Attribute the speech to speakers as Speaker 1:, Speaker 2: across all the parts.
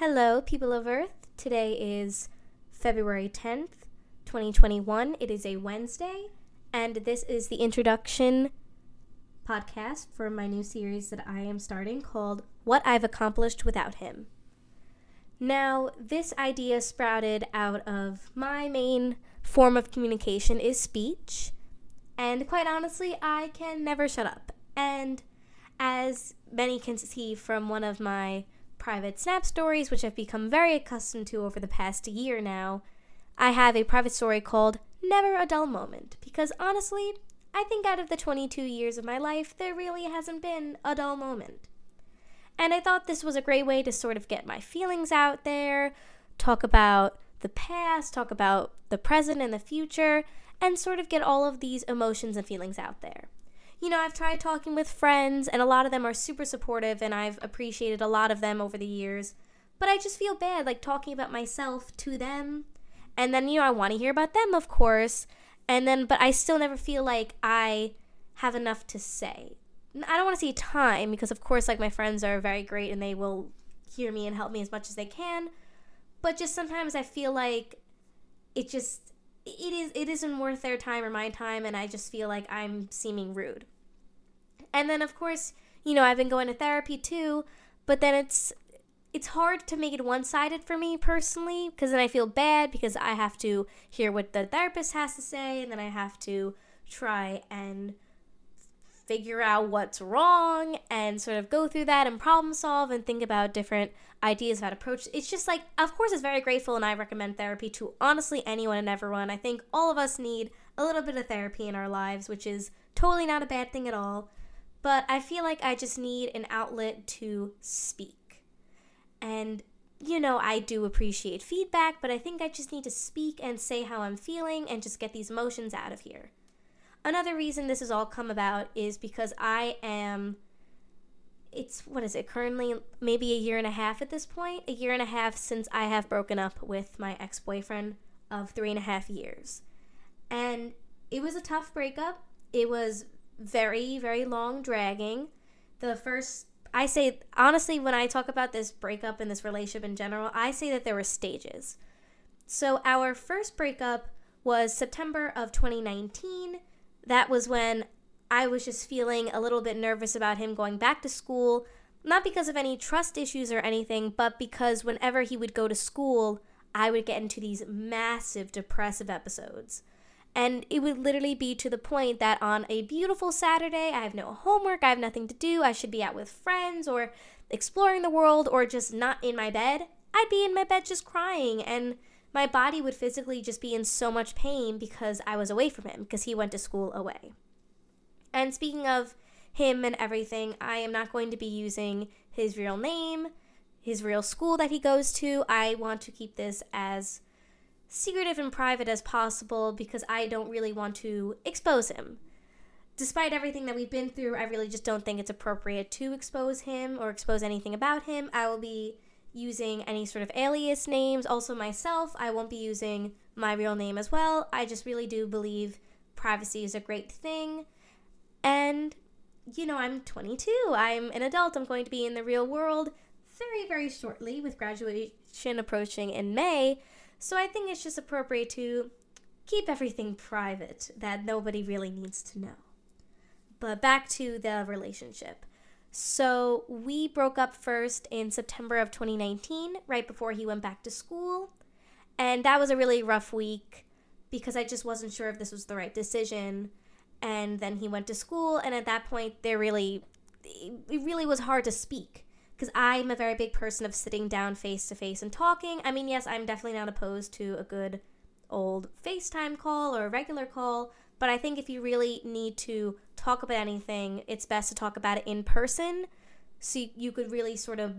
Speaker 1: Hello, people of Earth. Today is February 10th, 2021. It is a Wednesday, and this is the introduction podcast for my new series that I am starting called What I've Accomplished Without Him. Now, this idea sprouted out of my main form of communication is speech, and quite honestly, I can never shut up. And as many can see from one of my private Snap stories, which I've become very accustomed to over the past year now, I have a private story called Never a Dull Moment. Because honestly, I think out of the 22 years of my life, there really hasn't been a dull moment. And I thought this was a great way to sort of get my feelings out there, talk about the past, talk about the present and the future, and sort of get all of these emotions and feelings out there you know, I've tried talking with friends, and a lot of them are super supportive, and I've appreciated a lot of them over the years. But I just feel bad, like talking about myself to them. And then, you know, I want to hear about them, of course. And then, but I still never feel like I have enough to say. I don't want to say time because, of course, like my friends are very great and they will hear me and help me as much as they can. But just sometimes I feel like it just it is it isn't worth their time or my time and I just feel like I'm seeming rude. And then of course, you know, I've been going to therapy too, but then it's it's hard to make it one-sided for me personally because then I feel bad because I have to hear what the therapist has to say and then I have to try and figure out what's wrong and sort of go through that and problem solve and think about different ideas about approach. It's just like, of course, it's very grateful, and I recommend therapy to honestly anyone and everyone. I think all of us need a little bit of therapy in our lives, which is totally not a bad thing at all. But I feel like I just need an outlet to speak. And, you know, I do appreciate feedback, but I think I just need to speak and say how I'm feeling and just get these emotions out of here. Another reason this has all come about is because I am it's what is it currently maybe a year and a half at this point a year and a half since i have broken up with my ex-boyfriend of three and a half years and it was a tough breakup it was very very long dragging. The first i say honestly when i talk about this breakup and this relationship in general i say that there were stages. So our first breakup was september of 2019 that was when I was just feeling a little bit nervous about him going back to school, not because of any trust issues or anything, but because whenever he would go to school, I would get into these massive depressive episodes. And it would literally be to the point that on a beautiful Saturday, I have no homework, I have nothing to do, I should be out with friends or exploring the world or just not in my bed. I'd be in my bed just crying and my body would physically just be in so much pain because I was away from him because he went to school away. And speaking of him and everything, I am not going to be using his real name, his real school that he goes to. I want to keep this as secretive and private as possible because I don't really want to expose him. Despite everything that we've been through, I really just don't think it's appropriate to expose him or expose anything about him. I will be using any sort of alias names. Also, myself, I won't be using my real name as well. I just really do believe privacy is a great thing. And, you know, I'm 22. I'm an adult. I'm going to be in the real world very, very shortly with graduation approaching in May. So I think it's just appropriate to keep everything private that nobody really needs to know. But back to the relationship. So we broke up first in September of 2019, right before he went back to school. And that was a really rough week because I just wasn't sure if this was the right decision. And then he went to school, and at that point, there really, it really was hard to speak because I'm a very big person of sitting down face to face and talking. I mean, yes, I'm definitely not opposed to a good old FaceTime call or a regular call, but I think if you really need to talk about anything, it's best to talk about it in person so you could really sort of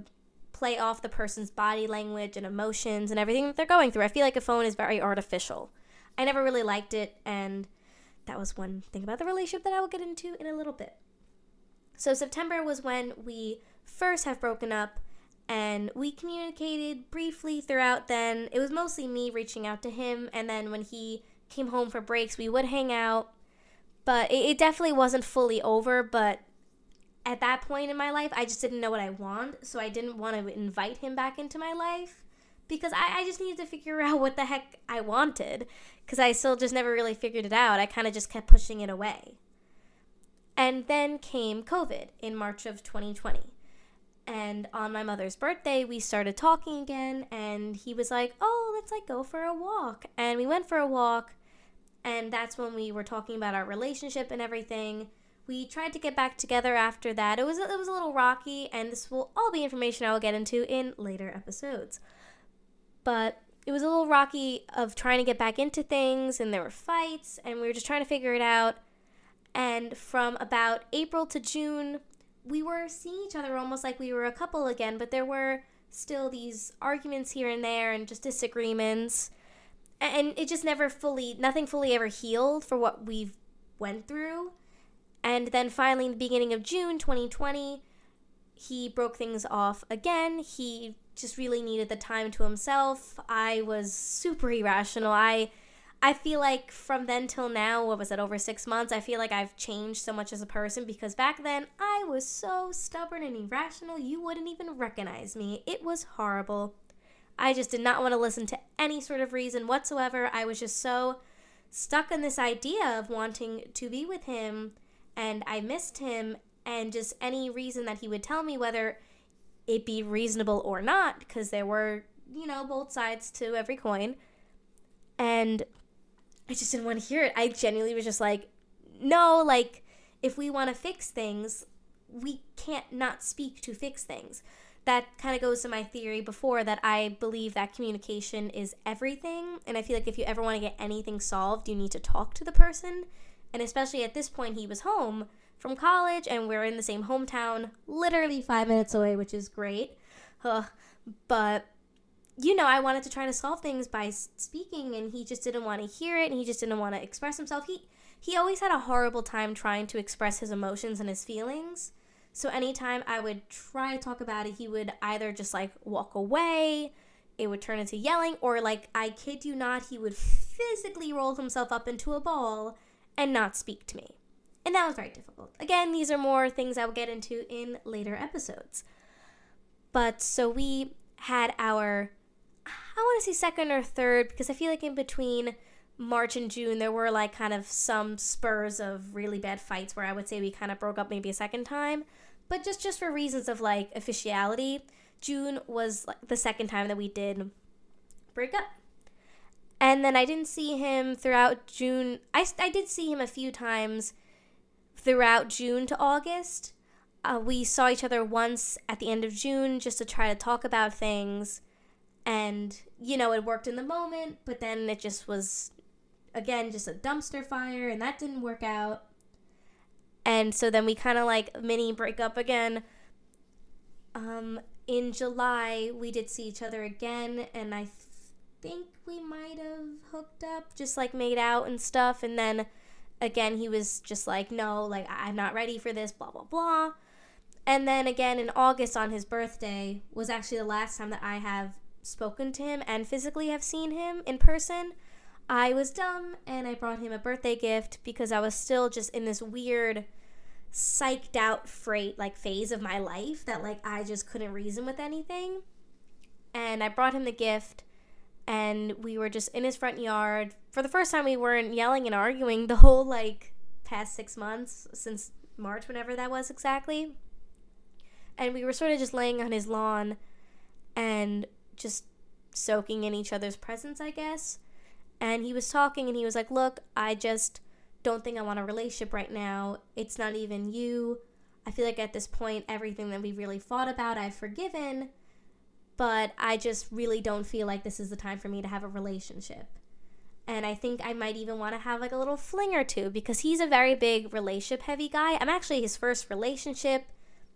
Speaker 1: play off the person's body language and emotions and everything that they're going through. I feel like a phone is very artificial. I never really liked it, and that was one thing about the relationship that I will get into in a little bit. So, September was when we first have broken up, and we communicated briefly throughout then. It was mostly me reaching out to him, and then when he came home for breaks, we would hang out. But it, it definitely wasn't fully over, but at that point in my life, I just didn't know what I want. So I didn't want to invite him back into my life because I, I just needed to figure out what the heck I wanted because I still just never really figured it out. I kind of just kept pushing it away. And then came COVID in March of 2020. And on my mother's birthday, we started talking again, and he was like, "Oh, let's like go for a walk." And we went for a walk, and that's when we were talking about our relationship and everything. We tried to get back together after that. It was it was a little rocky, and this will all be information I will get into in later episodes. But it was a little rocky of trying to get back into things, and there were fights, and we were just trying to figure it out. And from about April to June, we were seeing each other almost like we were a couple again, but there were still these arguments here and there and just disagreements. And it just never fully, nothing fully ever healed for what we've went through. And then finally, in the beginning of June 2020, he broke things off again. He just really needed the time to himself. I was super irrational. I I feel like from then till now, what was it, over six months, I feel like I've changed so much as a person because back then I was so stubborn and irrational you wouldn't even recognize me. It was horrible. I just did not want to listen to any sort of reason whatsoever. I was just so stuck in this idea of wanting to be with him and I missed him and just any reason that he would tell me whether it be reasonable or not because there were, you know, both sides to every coin. And I just didn't want to hear it. I genuinely was just like, no, like, if we want to fix things, we can't not speak to fix things. That kind of goes to my theory before that I believe that communication is everything. And I feel like if you ever want to get anything solved, you need to talk to the person. And especially at this point, he was home from college and we're in the same hometown, literally five minutes away, which is great. Uh, but you know, I wanted to try to solve things by speaking, and he just didn't want to hear it, and he just didn't want to express himself. He he always had a horrible time trying to express his emotions and his feelings. So anytime I would try to talk about it, he would either just like walk away, it would turn into yelling, or like I kid you not, he would physically roll himself up into a ball and not speak to me. And that was very difficult. Again, these are more things I will get into in later episodes. But so we had our I want to say second or third because I feel like in between March and June there were like kind of some spurs of really bad fights where I would say we kind of broke up maybe a second time, but just just for reasons of like officiality, June was like the second time that we did break up. And then I didn't see him throughout June. I, I did see him a few times throughout June to August. Uh, we saw each other once at the end of June just to try to talk about things and you know it worked in the moment but then it just was again just a dumpster fire and that didn't work out. And so then we kind of like mini break up again. Um in july we did see each other again and i th- think we might have hooked up just like made out and stuff and then again he was just like no like i'm not ready for this blah blah blah. And then again in august on his birthday was actually the last time that i have spoken to him and physically have seen him in person, I was dumb and I brought him a birthday gift because I was still just in this weird psyched out freight like phase of my life that like I just couldn't reason with anything. And I brought him the gift and we were just in his front yard. For the first time we weren't yelling and arguing the whole like past 6 months since March whenever that was exactly. And we were sort of just laying on his lawn and just soaking in each other's presence, I guess. And he was talking and he was like, Look, I just don't think I want a relationship right now. It's not even you. I feel like at this point, everything that we really fought about, I've forgiven. But I just really don't feel like this is the time for me to have a relationship. And I think I might even want to have like a little fling or two because he's a very big relationship heavy guy. I'm actually his first relationship,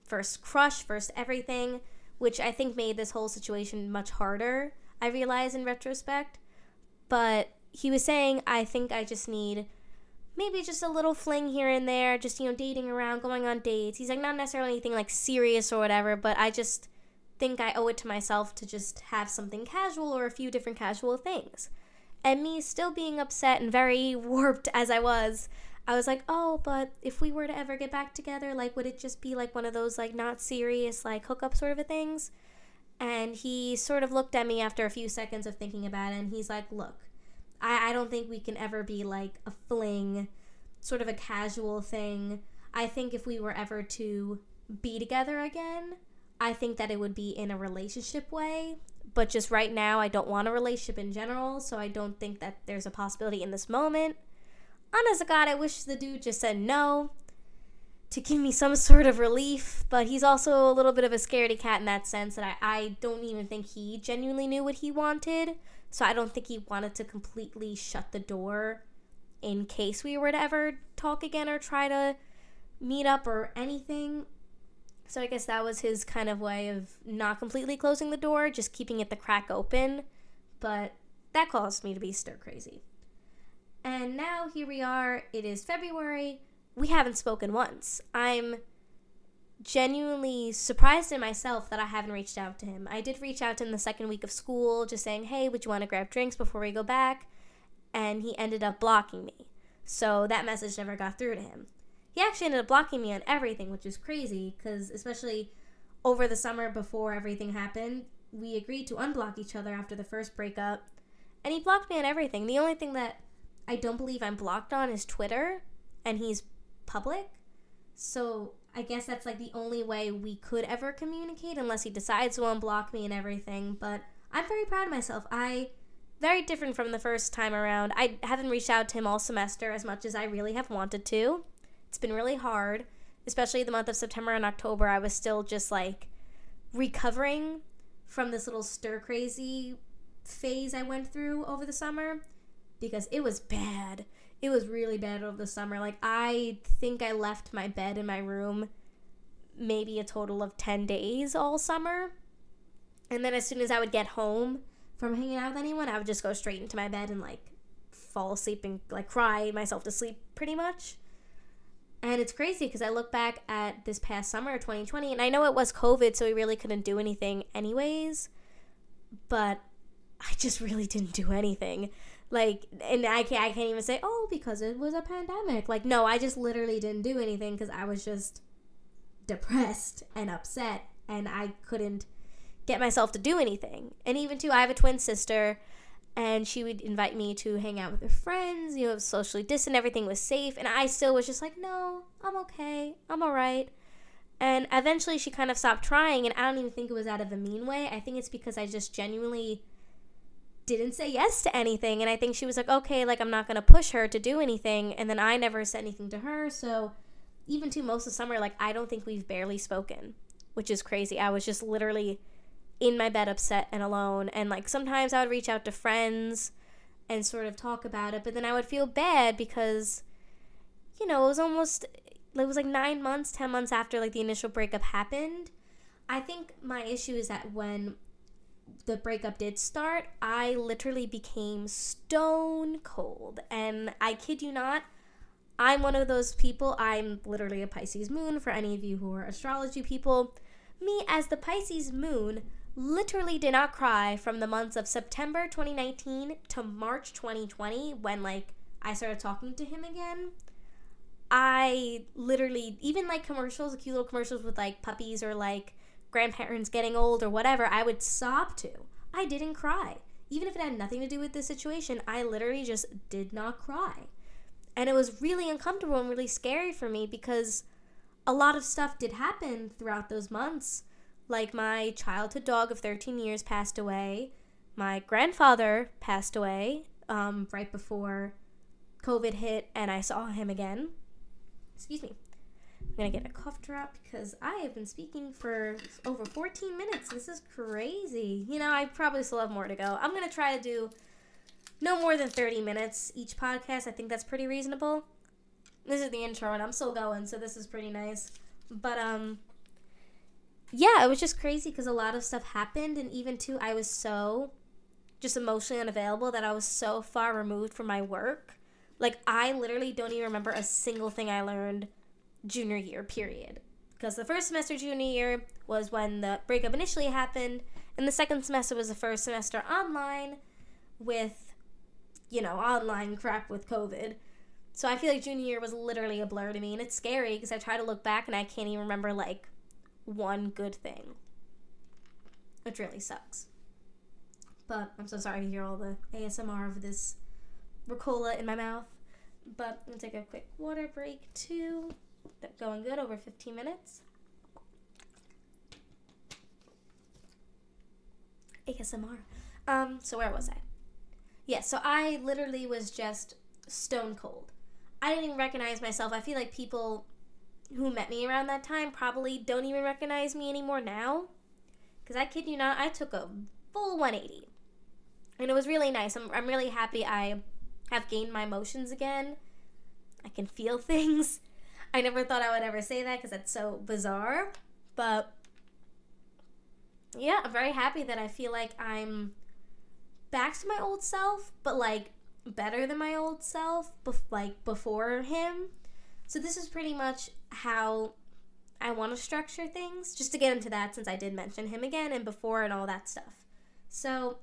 Speaker 1: first crush, first everything which I think made this whole situation much harder, I realize in retrospect. But he was saying, I think I just need maybe just a little fling here and there, just, you know, dating around, going on dates. He's like, not necessarily anything like serious or whatever, but I just think I owe it to myself to just have something casual or a few different casual things. And me still being upset and very warped as I was, I was like, oh, but if we were to ever get back together, like, would it just be like one of those, like, not serious, like, hookup sort of a things? And he sort of looked at me after a few seconds of thinking about it, and he's like, look, I, I don't think we can ever be like a fling, sort of a casual thing. I think if we were ever to be together again, I think that it would be in a relationship way. But just right now, I don't want a relationship in general, so I don't think that there's a possibility in this moment. Honest to God, I wish the dude just said no to give me some sort of relief, but he's also a little bit of a scaredy cat in that sense that I, I don't even think he genuinely knew what he wanted. So I don't think he wanted to completely shut the door in case we were to ever talk again or try to meet up or anything. So I guess that was his kind of way of not completely closing the door, just keeping it the crack open. But that caused me to be stir crazy. And now here we are. It is February. We haven't spoken once. I'm genuinely surprised in myself that I haven't reached out to him. I did reach out to him the second week of school, just saying, hey, would you want to grab drinks before we go back? And he ended up blocking me. So that message never got through to him he actually ended up blocking me on everything, which is crazy because especially over the summer before everything happened, we agreed to unblock each other after the first breakup, and he blocked me on everything. The only thing that I don't believe I'm blocked on is Twitter, and he's public. So I guess that's like the only way we could ever communicate unless he decides to unblock me and everything. But I'm very proud of myself. I very different from the first time around. I haven't reached out to him all semester as much as I really have wanted to. It's been really hard, especially the month of September and October. I was still just like recovering from this little stir crazy phase I went through over the summer because it was bad. It was really bad over the summer. Like, I think I left my bed in my room maybe a total of 10 days all summer. And then as soon as I would get home from hanging out with anyone, I would just go straight into my bed and like fall asleep and like cry myself to sleep pretty much. And it's crazy because I look back at this past summer, 2020, and I know it was COVID, so we really couldn't do anything anyways. But I just really didn't do anything. Like, and I can't, I can't even say, oh, because it was a pandemic. Like, no, I just literally didn't do anything because I was just depressed and upset, and I couldn't get myself to do anything. And even too, I have a twin sister and she would invite me to hang out with her friends, you know, socially distant, everything was safe, and I still was just like, no, I'm okay, I'm all right. And eventually she kind of stopped trying, and I don't even think it was out of a mean way. I think it's because I just genuinely didn't say yes to anything, and I think she was like, okay, like I'm not gonna push her to do anything, and then I never said anything to her, so even to most of summer, like I don't think we've barely spoken, which is crazy. I was just literally in my bed upset and alone and like sometimes I would reach out to friends and sort of talk about it but then I would feel bad because you know it was almost it was like 9 months 10 months after like the initial breakup happened I think my issue is that when the breakup did start I literally became stone cold and I kid you not I'm one of those people I'm literally a Pisces moon for any of you who are astrology people me as the Pisces moon literally did not cry from the months of September 2019 to March 2020 when like I started talking to him again. I literally even like commercials, cute little commercials with like puppies or like grandparents getting old or whatever, I would sob to. I didn't cry. Even if it had nothing to do with the situation, I literally just did not cry. And it was really uncomfortable and really scary for me because a lot of stuff did happen throughout those months like my childhood dog of 13 years passed away. My grandfather passed away um, right before COVID hit, and I saw him again. Excuse me. I'm gonna get a cough drop because I have been speaking for over 14 minutes. This is crazy. You know, I probably still have more to go. I'm gonna try to do no more than 30 minutes each podcast. I think that's pretty reasonable. This is the intro, and I'm still going, so this is pretty nice. But, um, yeah, it was just crazy because a lot of stuff happened, and even too, I was so just emotionally unavailable that I was so far removed from my work. Like, I literally don't even remember a single thing I learned junior year, period. Because the first semester junior year was when the breakup initially happened, and the second semester was the first semester online with, you know, online crap with COVID. So I feel like junior year was literally a blur to me, and it's scary because I try to look back and I can't even remember like one good thing, which really sucks. But I'm so sorry to hear all the ASMR of this Ricola in my mouth. But I'm gonna take a quick water break too. Going good over 15 minutes. ASMR. Um, so where was I? Yeah, so I literally was just stone cold. I didn't even recognize myself. I feel like people who met me around that time probably don't even recognize me anymore now. Because I kid you not, I took a full 180. And it was really nice. I'm, I'm really happy I have gained my emotions again. I can feel things. I never thought I would ever say that because that's so bizarre. But yeah, I'm very happy that I feel like I'm back to my old self, but like better than my old self, bef- like before him. So this is pretty much how I want to structure things, just to get into that since I did mention him again and before and all that stuff. So,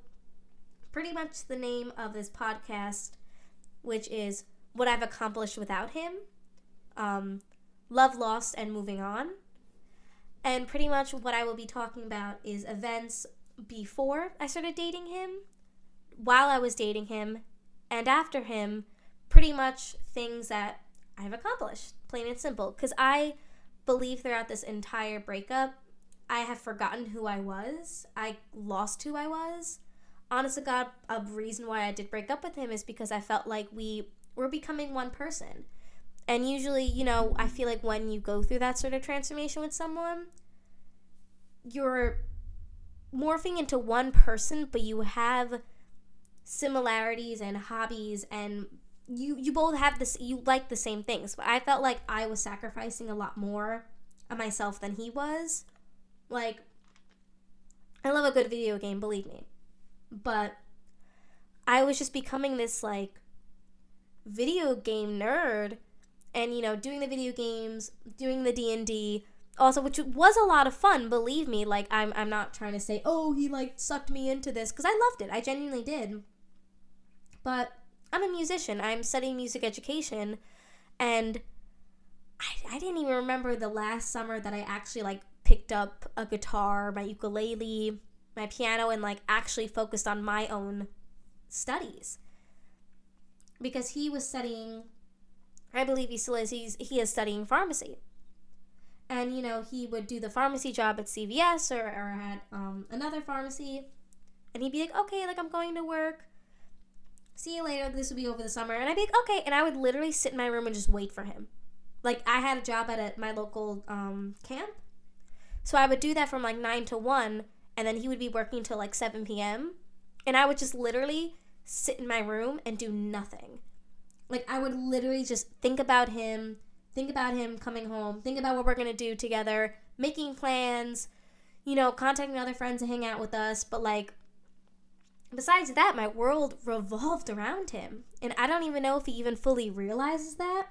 Speaker 1: pretty much the name of this podcast, which is What I've Accomplished Without Him, um, Love Lost and Moving On. And pretty much what I will be talking about is events before I started dating him, while I was dating him, and after him, pretty much things that I've accomplished, plain and simple. Because I believe throughout this entire breakup, I have forgotten who I was. I lost who I was. Honest to God, a reason why I did break up with him is because I felt like we were becoming one person. And usually, you know, I feel like when you go through that sort of transformation with someone, you're morphing into one person, but you have similarities and hobbies and you you both have this you like the same things. But i felt like i was sacrificing a lot more of myself than he was. Like i love a good video game believe me. But i was just becoming this like video game nerd and you know doing the video games doing the d&d also which was a lot of fun believe me like i'm, I'm not trying to say oh he like sucked me into this because i loved it i genuinely did but I'm a musician. I'm studying music education, and I, I didn't even remember the last summer that I actually like picked up a guitar, my ukulele, my piano, and like actually focused on my own studies. Because he was studying, I believe he still is. He's he is studying pharmacy, and you know he would do the pharmacy job at CVS or, or at um, another pharmacy, and he'd be like, okay, like I'm going to work see you later. This will be over the summer. And I'd be like, okay. And I would literally sit in my room and just wait for him. Like, I had a job at a, my local um, camp. So I would do that from like 9 to 1. And then he would be working till like 7 p.m. And I would just literally sit in my room and do nothing. Like, I would literally just think about him, think about him coming home, think about what we're to do together, making plans, you know, contacting other friends to hang out with us. But like, besides that, my world revolved around him. And I don't even know if he even fully realizes that.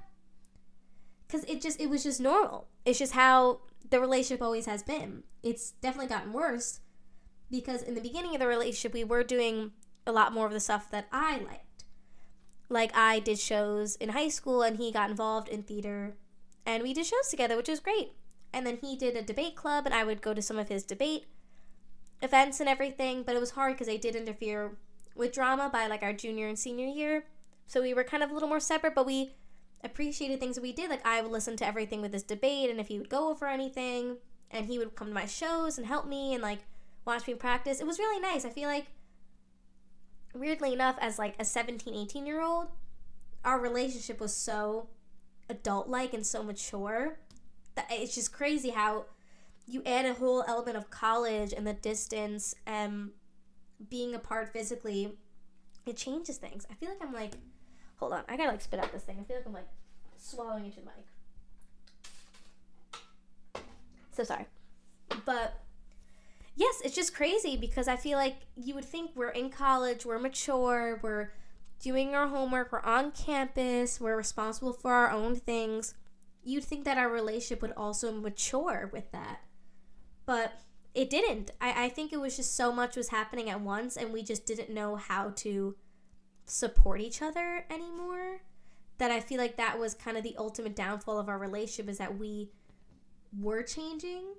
Speaker 1: Cuz it just it was just normal. It's just how the relationship always has been. It's definitely gotten worse because in the beginning of the relationship we were doing a lot more of the stuff that I liked. Like I did shows in high school and he got involved in theater and we did shows together, which was great. And then he did a debate club and I would go to some of his debate events and everything, but it was hard because they did interfere with drama by like our junior and senior year. So we were kind of a little more separate, but we appreciated things that we did. Like I would listen to everything with this debate, and if he would go over anything, and he would come to my shows and help me and like watch me practice. It was really nice. I feel like weirdly enough as like a 17, 18 year old, our relationship was so adult like and so mature that it's just crazy how you add a whole element of college and the distance and being apart physically, it changes things. I feel like I'm like, hold on, I gotta like spit out this thing. I feel like I'm like swallowing into the mic. So sorry. But yes, it's just crazy because I feel like you would think we're in college, we're mature, we're doing our homework, we're on campus, we're responsible for our own things. You'd think that our relationship would also mature with that but it didn't. I, I think it was just so much was happening at once, and we just didn't know how to support each other anymore. that I feel like that was kind of the ultimate downfall of our relationship is that we were changing,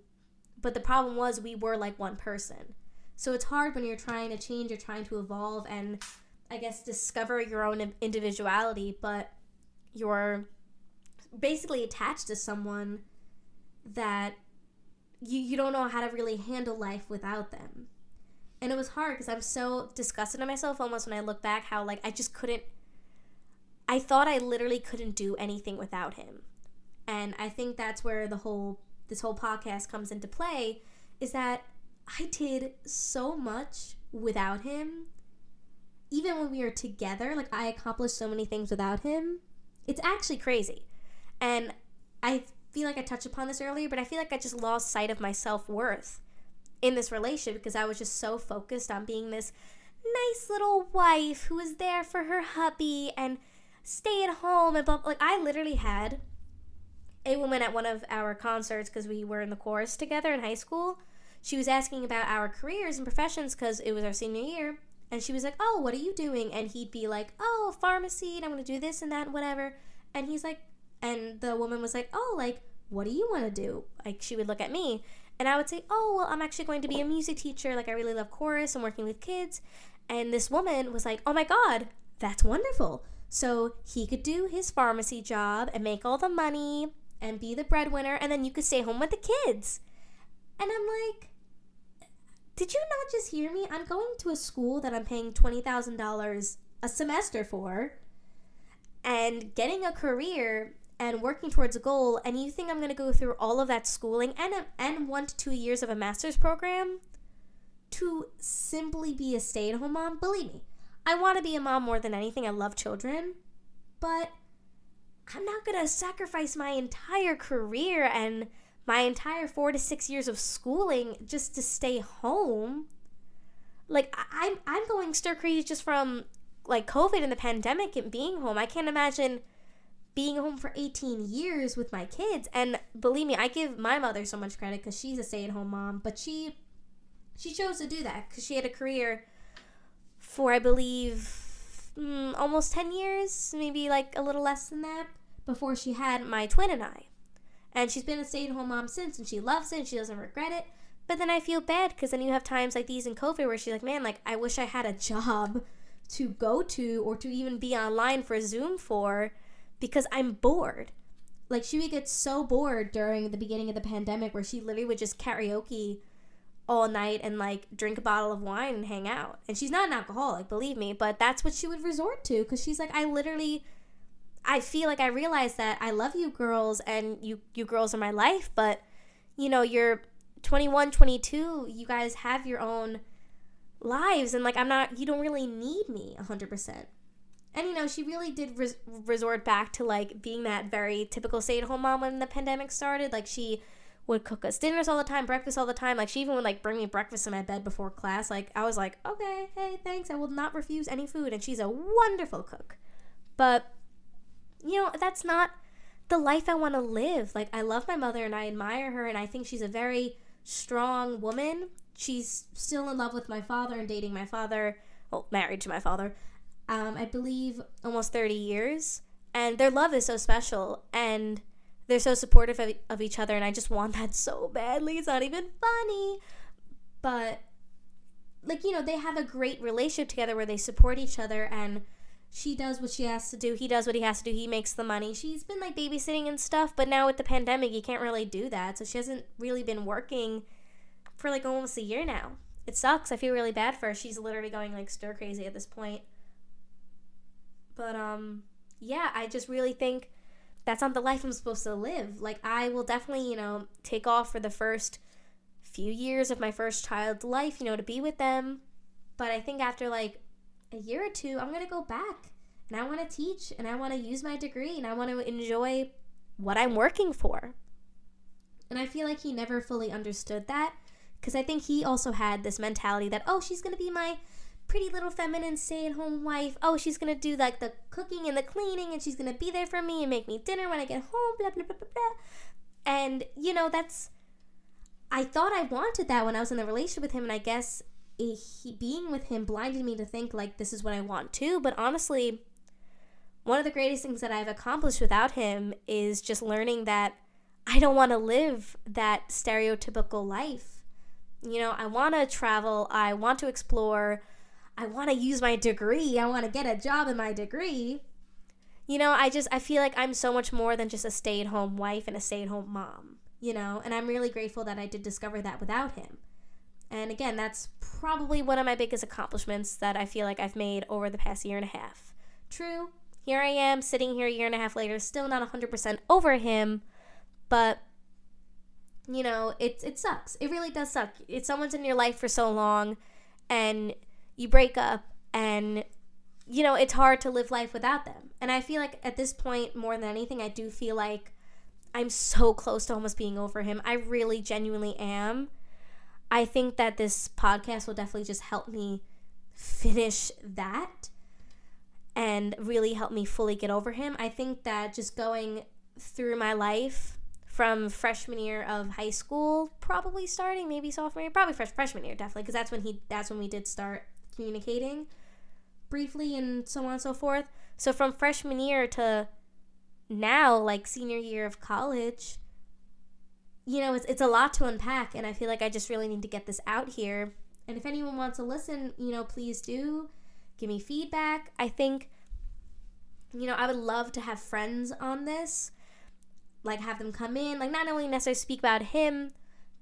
Speaker 1: but the problem was we were like one person. So it's hard when you're trying to change, you're trying to evolve and I guess discover your own individuality, but you're basically attached to someone that you, you don't know how to really handle life without them. And it was hard because I'm so disgusted at myself almost when I look back how like I just couldn't I thought I literally couldn't do anything without him. And I think that's where the whole this whole podcast comes into play is that I did so much without him. Even when we were together, like I accomplished so many things without him. It's actually crazy. And I feel like I touched upon this earlier, but I feel like I just lost sight of my self worth in this relationship because I was just so focused on being this nice little wife who was there for her hubby and stay at home and blah, blah. like I literally had a woman at one of our concerts because we were in the chorus together in high school. She was asking about our careers and professions because it was our senior year. And she was like, Oh, what are you doing? And he'd be like, Oh, pharmacy, and I'm going to do this and that and whatever. And he's like, and the woman was like, Oh, like, what do you want to do? Like, she would look at me. And I would say, Oh, well, I'm actually going to be a music teacher. Like, I really love chorus and working with kids. And this woman was like, Oh my God, that's wonderful. So he could do his pharmacy job and make all the money and be the breadwinner, and then you could stay home with the kids. And I'm like, did you not just hear me? I'm going to a school that I'm paying $20,000 a semester for and getting a career and working towards a goal and you think I'm going to go through all of that schooling and and 1 to 2 years of a master's program to simply be a stay-at-home mom? Believe me, I want to be a mom more than anything. I love children, but I'm not going to sacrifice my entire career and my entire 4 to 6 years of schooling just to stay home. Like I'm I'm going stir crazy just from like COVID and the pandemic and being home. I can't imagine being home for 18 years with my kids. And believe me, I give my mother so much credit because she's a stay-at-home mom, but she she chose to do that because she had a career for I believe mm, almost 10 years, maybe like a little less than that, before she had my twin and I. And she's been a stay-at-home mom since, and she loves it, and she doesn't regret it. But then I feel bad because then you have times like these in COVID where she's like, man, like I wish I had a job to go to or to even be online for Zoom for because I'm bored. Like she would get so bored during the beginning of the pandemic where she literally would just karaoke all night and like drink a bottle of wine and hang out. And she's not an alcoholic, believe me, but that's what she would resort to because she's like, I literally, I feel like I realize that I love you girls and you you girls are my life, but you know you're 21, 22. You guys have your own lives and like I'm not. You don't really need me 100 percent. And you know, she really did res- resort back to like being that very typical stay at home mom when the pandemic started. Like she would cook us dinners all the time, breakfast all the time. Like she even would like bring me breakfast in my bed before class. Like I was like, okay, hey, thanks. I will not refuse any food. And she's a wonderful cook. But you know, that's not the life I want to live. Like I love my mother and I admire her and I think she's a very strong woman. She's still in love with my father and dating my father. Well, married to my father. Um, I believe almost 30 years. And their love is so special. And they're so supportive of, of each other and i just want that so badly. It's not even funny. But like you know they have a great relationship together where they support each other and she does what she has to do. He does what he has to do. He makes the money. She's been like babysitting and stuff but now with the pandemic you can't really do that. So she hasn't really been working for like almost a year now. It sucks. I feel really bad for her. She's literally going like stir crazy at this point. But um yeah i just really think that's not the life I'm supposed to live. Like, I will definitely, you know, take off for the first few years of my first child's life, you know, to be with them. But I think after like a year or two, I'm going to go back and I want to teach and I want to use my degree and I want to enjoy what I'm working for. And I feel like he never fully understood that because I think he also had this mentality that, oh, she's going to be my pretty little feminine stay at home wife. Oh, she's gonna do like the cooking and the cleaning and she's gonna be there for me and make me dinner when I get home, blah, blah, blah, blah, blah. And, you know, that's. I thought I wanted that when I was in the relationship with him, and I guess he, being with him blinded me to think like this is what I want too. But honestly, one of the greatest things that I've accomplished without him is just learning that I don't want to live that stereotypical life. You know, I want to travel, I want to explore, I want to use my degree, I want to get a job in my degree. You know, I just I feel like I'm so much more than just a stay-at-home wife and a stay-at-home mom, you know, and I'm really grateful that I did discover that without him. And again, that's probably one of my biggest accomplishments that I feel like I've made over the past year and a half. True, here I am sitting here a year and a half later, still not 100% over him, but you know, it it sucks. It really does suck. It's someone's in your life for so long and you break up and you know, it's hard to live life without them. And I feel like at this point more than anything I do feel like I'm so close to almost being over him. I really genuinely am. I think that this podcast will definitely just help me finish that and really help me fully get over him. I think that just going through my life from freshman year of high school, probably starting maybe sophomore year, probably fresh freshman year definitely because that's when he that's when we did start communicating briefly and so on and so forth. So from freshman year to now, like senior year of college, you know, it's it's a lot to unpack, and I feel like I just really need to get this out here. And if anyone wants to listen, you know, please do give me feedback. I think, you know, I would love to have friends on this like have them come in, like not only necessarily speak about him,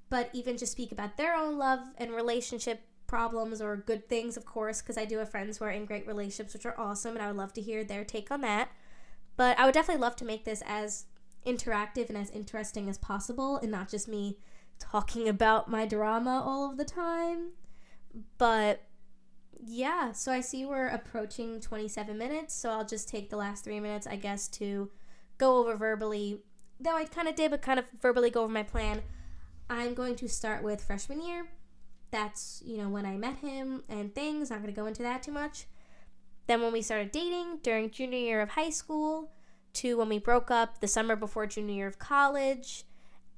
Speaker 1: but even just speak about their own love and relationship problems or good things, of course, because I do have friends who are in great relationships, which are awesome, and I would love to hear their take on that. But I would definitely love to make this as interactive and as interesting as possible, and not just me talking about my drama all of the time. But yeah, so I see we're approaching 27 minutes, so I'll just take the last three minutes, I guess, to go over verbally though I kind of did, but kind of verbally go over my plan. I'm going to start with freshman year. That's, you know, when I met him and things. Not going to go into that too much. Then when we started dating during junior year of high school to when we broke up the summer before junior year of college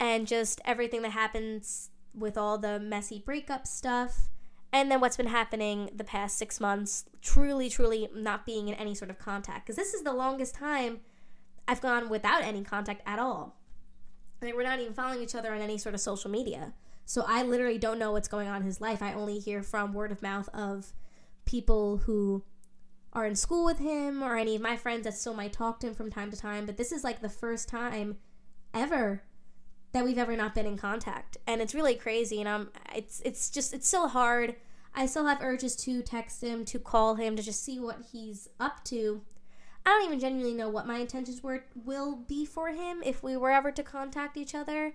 Speaker 1: and just everything that happens with all the messy breakup stuff. And then what's been happening the past six months, truly, truly not being in any sort of contact. Because this is the longest time I've gone without any contact at all. Like we're not even following each other on any sort of social media. So I literally don't know what's going on in his life. I only hear from word of mouth of people who are in school with him or any of my friends that still might talk to him from time to time. But this is like the first time ever that we've ever not been in contact. And it's really crazy and I'm it's it's just it's still hard. I still have urges to text him, to call him, to just see what he's up to. I don't even genuinely know what my intentions were will be for him if we were ever to contact each other.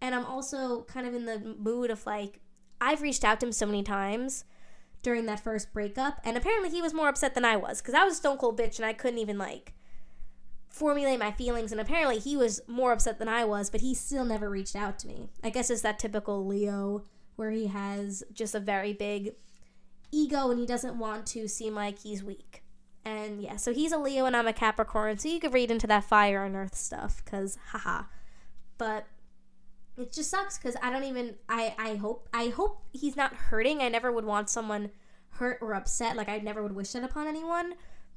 Speaker 1: And I'm also kind of in the mood of like I've reached out to him so many times during that first breakup, and apparently he was more upset than I was because I was a stone cold bitch and I couldn't even like formulate my feelings. And apparently he was more upset than I was, but he still never reached out to me. I guess it's that typical Leo where he has just a very big ego and he doesn't want to seem like he's weak. And yeah, so he's a Leo and I'm a Capricorn, so you could read into that fire and earth stuff, cause haha. But it just sucks because I don't even I I hope I hope he's not hurting. I never would want someone hurt or upset. Like I never would wish that upon anyone.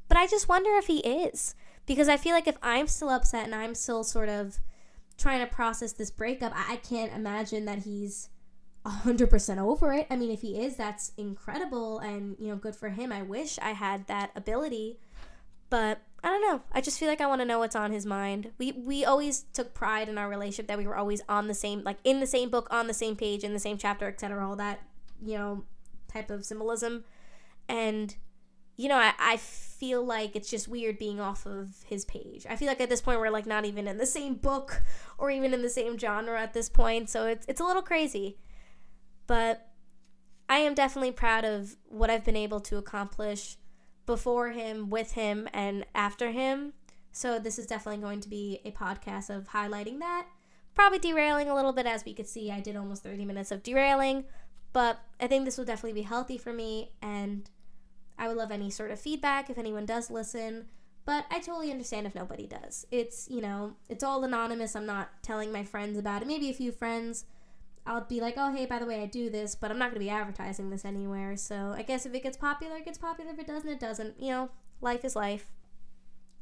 Speaker 1: But I just wonder if he is because I feel like if I'm still upset and I'm still sort of trying to process this breakup, I, I can't imagine that he's 100% over it. I mean, if he is, that's incredible and, you know, good for him. I wish I had that ability. But I don't know. I just feel like I want to know what's on his mind. We we always took pride in our relationship that we were always on the same like in the same book, on the same page, in the same chapter, etc. All that, you know, type of symbolism. And you know, I, I feel like it's just weird being off of his page. I feel like at this point we're like not even in the same book or even in the same genre at this point. So it's it's a little crazy. But I am definitely proud of what I've been able to accomplish before him, with him, and after him. So this is definitely going to be a podcast of highlighting that. Probably derailing a little bit, as we could see. I did almost 30 minutes of derailing, but I think this will definitely be healthy for me, and I would love any sort of feedback if anyone does listen. But I totally understand if nobody does. It's, you know, it's all anonymous. I'm not telling my friends about it. Maybe a few friends, I'll be like, oh, hey, by the way, I do this, but I'm not going to be advertising this anywhere. So I guess if it gets popular, it gets popular. If it doesn't, it doesn't. You know, life is life.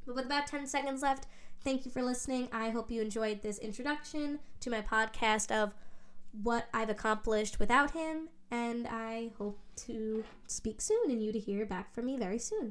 Speaker 1: But with about 10 seconds left, thank you for listening. I hope you enjoyed this introduction to my podcast of what I've accomplished without him, and I hope to speak soon and you to hear back from me very soon.